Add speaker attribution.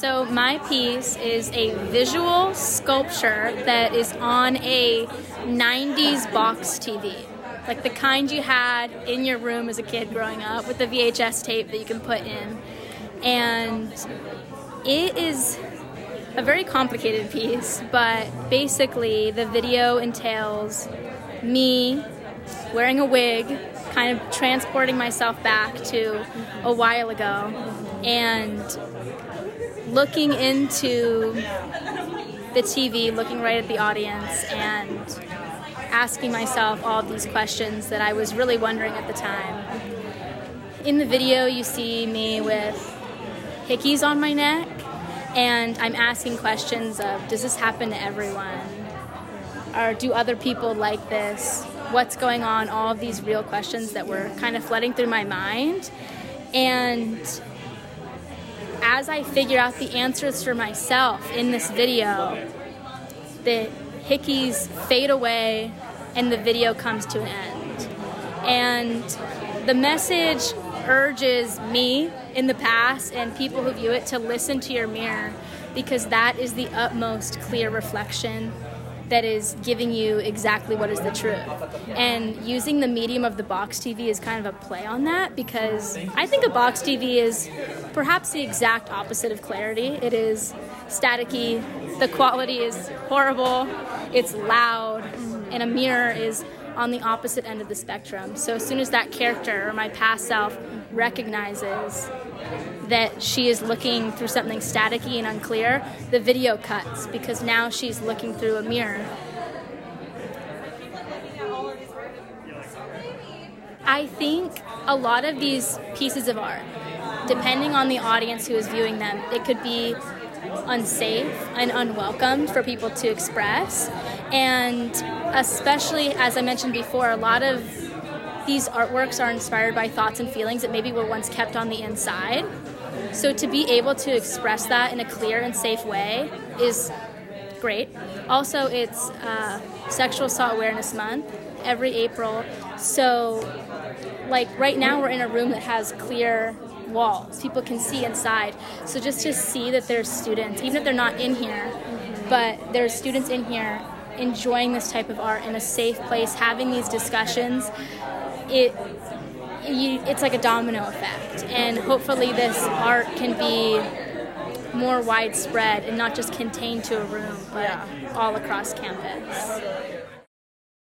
Speaker 1: So, my piece is a visual sculpture that is on a 90s box TV. Like the kind you had in your room as a kid growing up with the VHS tape that you can put in. And it is a very complicated piece, but basically the video entails me wearing a wig, kind of transporting myself back to a while ago, and looking into the TV, looking right at the audience, and asking myself all these questions that I was really wondering at the time. In the video, you see me with hickeys on my neck, and I'm asking questions of Does this happen to everyone? Or do other people like this? What's going on? All of these real questions that were kind of flooding through my mind. And as I figure out the answers for myself in this video, the hickeys fade away and the video comes to an end. And the message urges me in the past and people who view it to listen to your mirror because that is the utmost clear reflection that is giving you exactly what is the truth. And using the medium of the box TV is kind of a play on that because I think a box TV is perhaps the exact opposite of clarity. It is staticky, the quality is horrible, it's loud, and a mirror is on the opposite end of the spectrum. So as soon as that character or my past self recognizes that she is looking through something staticky and unclear, the video cuts because now she's looking through a mirror. I think a lot of these pieces of art, depending on the audience who is viewing them, it could be unsafe and unwelcome for people to express. And especially, as I mentioned before, a lot of these artworks are inspired by thoughts and feelings that maybe were once kept on the inside. So to be able to express that in a clear and safe way is great. Also, it's uh, Sexual Assault Awareness Month every April. So, like right now, we're in a room that has clear walls. People can see inside. So just to see that there's students, even if they're not in here, but there's students in here enjoying this type of art in a safe place, having these discussions, it you, it's like a domino effect. And hopefully, this art can be more widespread and not just contained to a room, but all across campus.